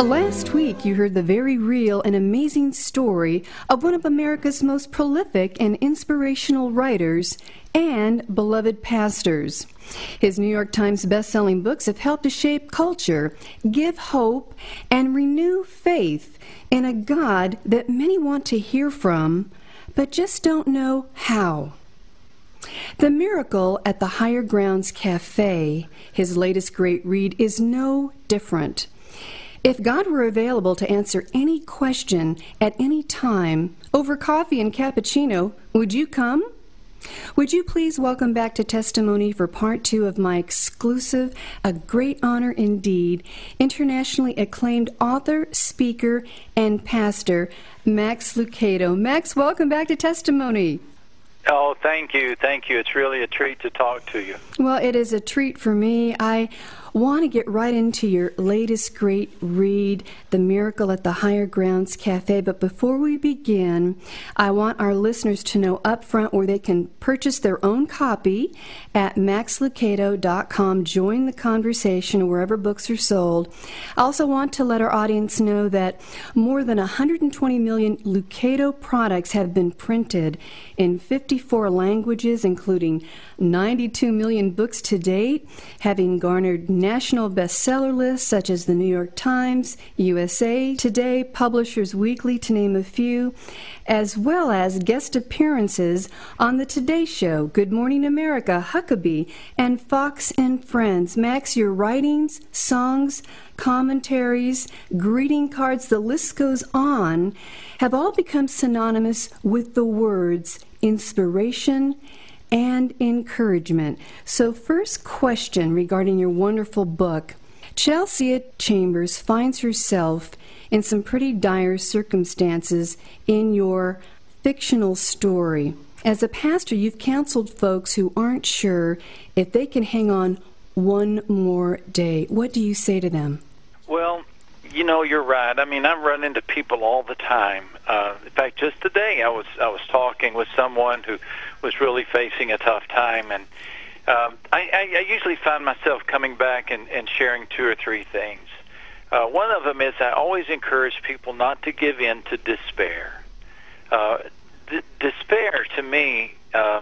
Last week, you heard the very real and amazing story of one of America's most prolific and inspirational writers and beloved pastors. His New York Times best-selling books have helped to shape culture, give hope, and renew faith in a God that many want to hear from, but just don't know how. The Miracle at the Higher Grounds Cafe, his latest great read, is no different. If God were available to answer any question at any time over coffee and cappuccino, would you come? Would you please welcome back to testimony for part two of my exclusive, a great honor indeed, internationally acclaimed author, speaker, and pastor, Max Lucado. Max, welcome back to testimony. Oh, thank you. Thank you. It's really a treat to talk to you. Well, it is a treat for me. I want to get right into your latest great read, The Miracle at the Higher Grounds Cafe. But before we begin, I want our listeners to know up front where they can purchase their own copy at maxlucado.com. Join the conversation wherever books are sold. I also want to let our audience know that more than 120 million Lucado products have been printed in 54 languages, including 92 million books to date, having garnered national bestseller lists such as the New York Times, USA Today, Publishers Weekly, to name a few, as well as guest appearances on The Today Show, Good Morning America, Huckabee, and Fox and Friends. Max, your writings, songs, commentaries, greeting cards, the list goes on, have all become synonymous with the words inspiration and encouragement. So, first question regarding your wonderful book Chelsea Chambers finds herself in some pretty dire circumstances in your fictional story. As a pastor, you've counseled folks who aren't sure if they can hang on one more day. What do you say to them? You know, you're right. I mean, I run into people all the time. Uh, in fact, just today, I was I was talking with someone who was really facing a tough time, and um, I, I, I usually find myself coming back and, and sharing two or three things. Uh, one of them is I always encourage people not to give in to despair. Uh, d- despair to me uh,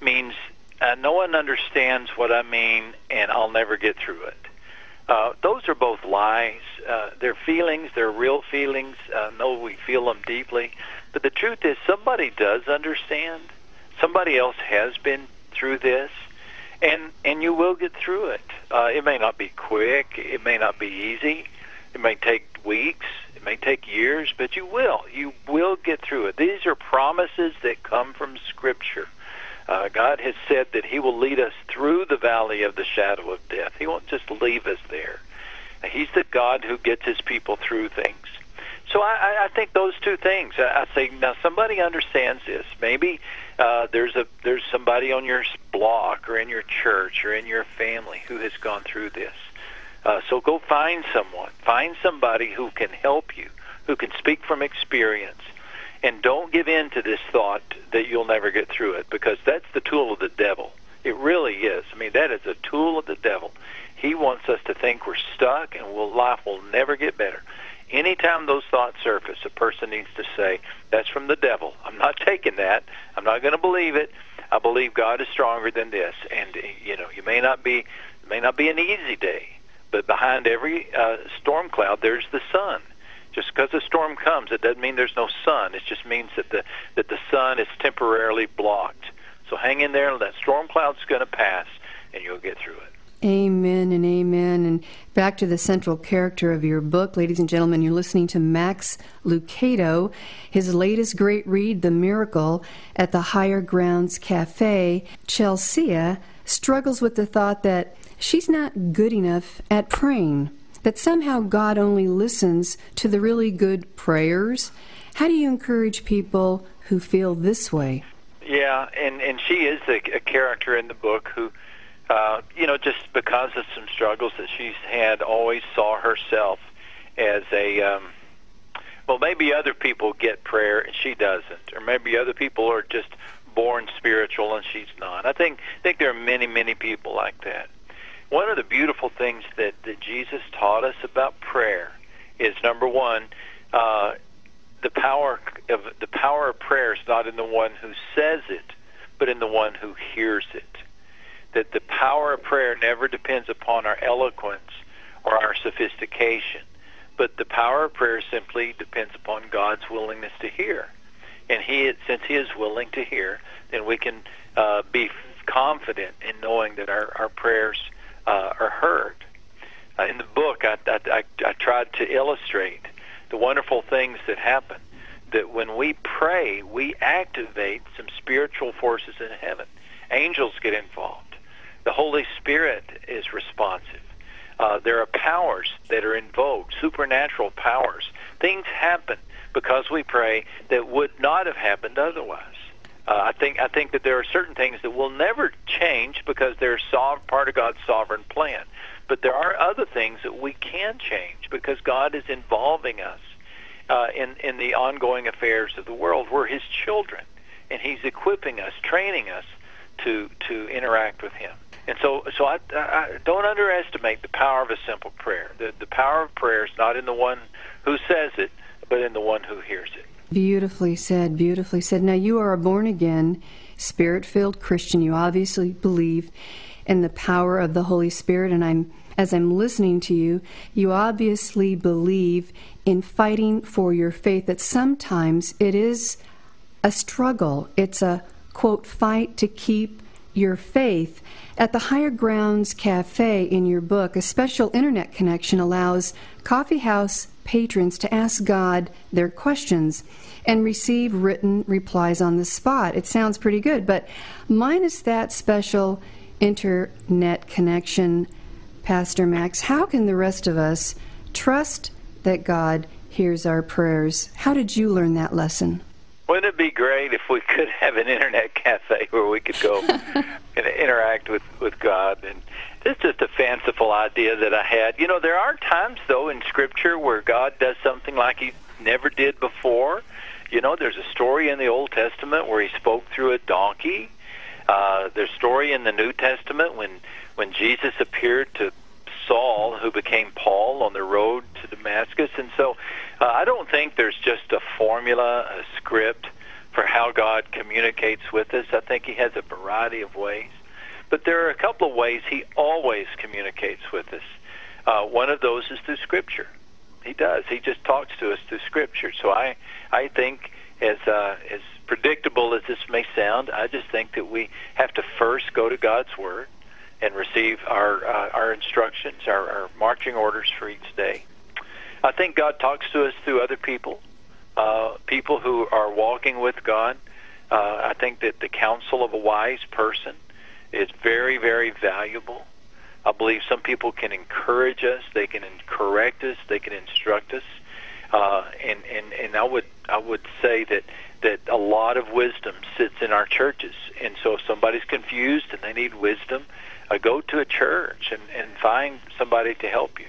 means uh, no one understands what I mean, and I'll never get through it. Uh, those are both lies. Uh, they're feelings. They're real feelings. Uh, no, we feel them deeply. But the truth is, somebody does understand. Somebody else has been through this. And and you will get through it. Uh, it may not be quick. It may not be easy. It may take weeks. It may take years but you will. You will get through it. These are promises that come from scripture uh, God has said that He will lead us through the valley of the shadow of death. He won't just leave us there. He's the God who gets His people through things. So I, I think those two things. I, I say now somebody understands this. Maybe uh, there's a there's somebody on your block or in your church or in your family who has gone through this. Uh, so go find someone. Find somebody who can help you, who can speak from experience, give in to this thought that you'll never get through it because that's the tool of the devil. It really is. I mean, that is a tool of the devil. He wants us to think we're stuck and we'll, life will never get better. Anytime those thoughts surface, a person needs to say, That's from the devil. I'm not taking that. I'm not going to believe it. I believe God is stronger than this. And, you know, you may not be, may not be an easy day, but behind every uh, storm cloud, there's the sun. Just because a storm comes, it doesn't mean there's no sun. It just means that the that the sun is temporarily blocked. So hang in there. That storm cloud's going to pass, and you'll get through it. Amen and amen. And back to the central character of your book, ladies and gentlemen, you're listening to Max Lucado, his latest great read, The Miracle, at the Higher Grounds Cafe. Chelsea struggles with the thought that she's not good enough at praying. That somehow God only listens to the really good prayers. How do you encourage people who feel this way? Yeah, and and she is a, a character in the book who, uh, you know, just because of some struggles that she's had, always saw herself as a. Um, well, maybe other people get prayer and she doesn't, or maybe other people are just born spiritual and she's not. I think I think there are many many people like that. One of the beautiful things that that Jesus taught us about prayer is number one, uh, the power of the power of prayer is not in the one who says it, but in the one who hears it. That the power of prayer never depends upon our eloquence or our sophistication, but the power of prayer simply depends upon God's willingness to hear. And he, since He is willing to hear, then we can uh, be confident in knowing that our, our prayers uh, are heard. Uh, in the book, I, I, I, I tried to illustrate the wonderful things that happen. That when we pray, we activate some spiritual forces in heaven. Angels get involved. The Holy Spirit is responsive. Uh, there are powers that are invoked, supernatural powers. Things happen because we pray that would not have happened otherwise. Uh, I think I think that there are certain things that will never change because they're sov- part of God's sovereign plan. But there are other things that we can change because God is involving us uh, in in the ongoing affairs of the world. We're His children, and He's equipping us, training us to to interact with Him. And so, so I, I don't underestimate the power of a simple prayer. The the power of prayer is not in the one who says it, but in the one who hears it. Beautifully said, beautifully said. Now, you are a born again, spirit filled Christian. You obviously believe in the power of the Holy Spirit, and I'm as I'm listening to you, you obviously believe in fighting for your faith, that sometimes it is a struggle. It's a, quote, fight to keep your faith. At the Higher Grounds Cafe in your book, a special internet connection allows coffee house patrons to ask God their questions and receive written replies on the spot. It sounds pretty good, but minus that special internet connection, Pastor Max, how can the rest of us trust that God hears our prayers? How did you learn that lesson? Wouldn't it be great if we could have an internet cafe where we could go and interact with, with God and it's just a fanciful idea that I had. You know, there are times though in Scripture where God does something like He never did before. You know, there's a story in the Old Testament where He spoke through a donkey. Uh, there's a story in the New Testament when when Jesus appeared to Saul, who became Paul, on the road to Damascus. And so, uh, I don't think there's just a formula, a script for how God communicates with us. I think He has a variety of ways. But there are a couple of ways he always communicates with us. Uh, one of those is through Scripture. He does. He just talks to us through Scripture. So I, I think, as uh, as predictable as this may sound, I just think that we have to first go to God's Word and receive our uh, our instructions, our, our marching orders for each day. I think God talks to us through other people, uh, people who are walking with God. Uh, I think that the counsel of a wise person is very, very valuable. I believe some people can encourage us, they can correct us, they can instruct us, uh, and and and I would I would say that that a lot of wisdom sits in our churches, and so if somebody's confused and they need wisdom, uh, go to a church and and find somebody to help you.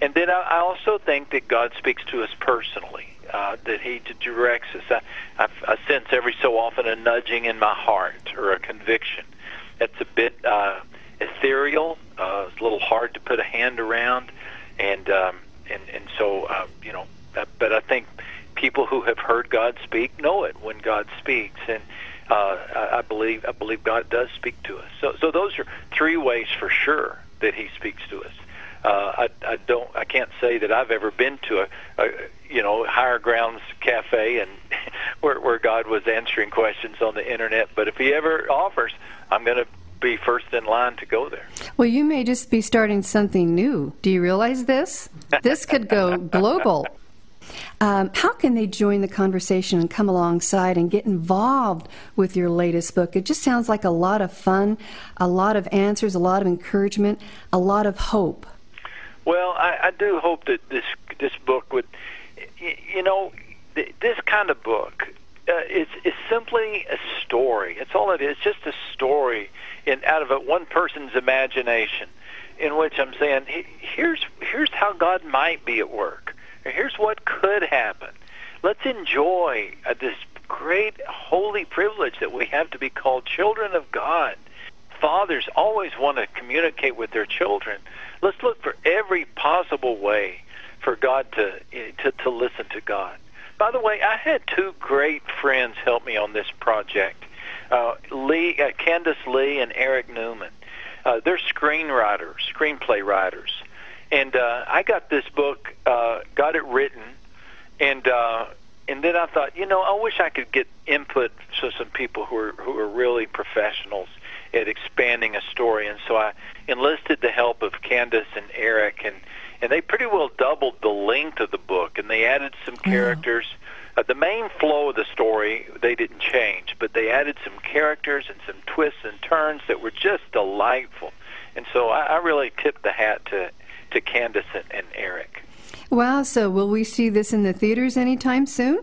And then I, I also think that God speaks to us personally. Uh, that He directs us. I, I, I sense every so often a nudging in my heart or a conviction that's a bit uh, ethereal. Uh, it's a little hard to put a hand around, and um, and and so uh, you know. But I think people who have heard God speak know it when God speaks, and uh, I believe I believe God does speak to us. So so those are three ways for sure that He speaks to us. Uh, I, I don't. I can't say that I've ever been to a, a you know higher grounds cafe and where, where God was answering questions on the internet. But if He ever offers, I'm going to be first in line to go there. Well, you may just be starting something new. Do you realize this? This could go global. Um, how can they join the conversation and come alongside and get involved with your latest book? It just sounds like a lot of fun, a lot of answers, a lot of encouragement, a lot of hope. Well, I, I do hope that this this book would, you know, this kind of book uh, is is simply a story. It's all it is, just a story in out of a, one person's imagination, in which I'm saying, here's here's how God might be at work. Here's what could happen. Let's enjoy uh, this great holy privilege that we have to be called children of God. Fathers always want to communicate with their children. Let's look for every possible way for God to to, to listen to God. By the way, I had two great friends help me on this project. Uh, Lee, uh, Candace Lee, and Eric Newman. Uh, they're screenwriters, screenplay writers, and uh, I got this book, uh, got it written, and uh, and then I thought, you know, I wish I could get input from some people who are who are really professionals at expanding a story, and so I enlisted the help of Candace and Eric, and and they pretty well doubled the length of the book, and they added some characters. Mm. Uh, the main flow of the story they didn't change, but they added some characters and some twists and turns that were just delightful. And so I, I really tip the hat to to Candace and, and Eric. Wow! So will we see this in the theaters anytime soon?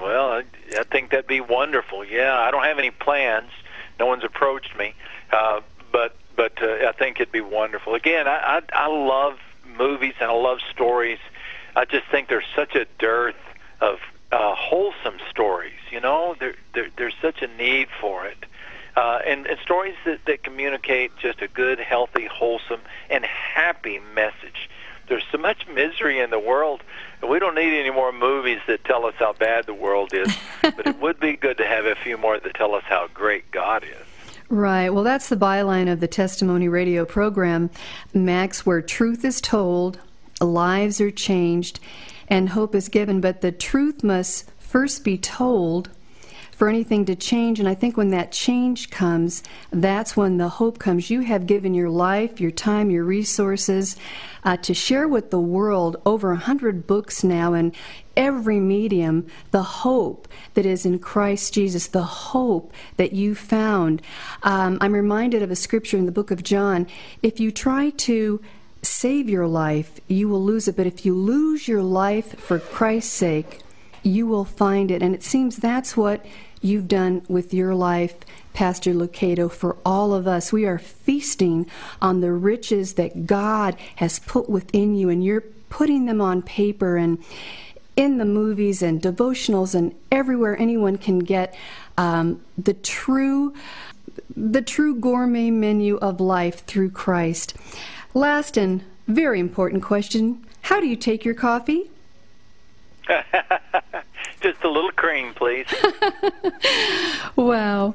Well, I, I think that'd be wonderful. Yeah, I don't have any plans. No one's approached me, uh, but but uh, I think it'd be wonderful. Again, I, I I love movies and I love stories. I just think there's such a dearth of uh, wholesome stories. You know, there, there there's such a need for it, uh, and, and stories that, that communicate just a good, healthy, wholesome, and happy message. There's so much misery in the world. And we don't need any more movies that tell us how bad the world is, but it would be good to have a few more that tell us how great God is. Right. Well, that's the byline of the testimony radio program, Max, where truth is told, lives are changed, and hope is given. But the truth must first be told for anything to change. And I think when that change comes, that's when the hope comes. You have given your life, your time, your resources uh, to share with the world over hundred books now and every medium the hope that is in Christ Jesus, the hope that you found. Um, I'm reminded of a scripture in the book of John. If you try to save your life, you will lose it. But if you lose your life for Christ's sake, you will find it. And it seems that's what you've done with your life, Pastor Lucado, for all of us. We are feasting on the riches that God has put within you, and you're putting them on paper and in the movies and devotionals and everywhere anyone can get um, the true the true gourmet menu of life through Christ. Last and very important question How do you take your coffee? Just a little cream, please. wow.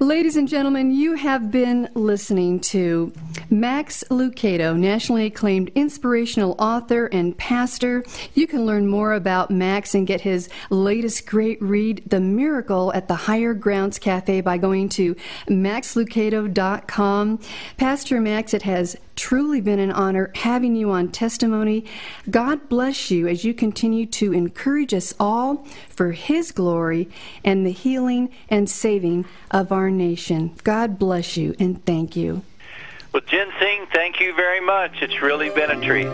Ladies and gentlemen, you have been listening to Max Lucado, nationally acclaimed inspirational author and pastor. You can learn more about Max and get his latest great read, The Miracle at the Higher Grounds Cafe, by going to maxlucado.com. Pastor Max, it has truly been an honor having you on testimony. God bless you as you continue to encourage us all for His glory and the healing and saving of our nation. God bless you and thank you. Well, Jensine, thank you very much. It's really been a treat.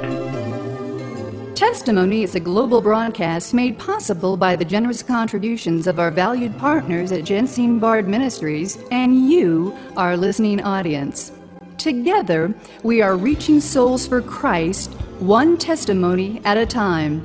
Testimony is a global broadcast made possible by the generous contributions of our valued partners at Jensine Bard Ministries and you, our listening audience. Together, we are reaching souls for Christ, one testimony at a time.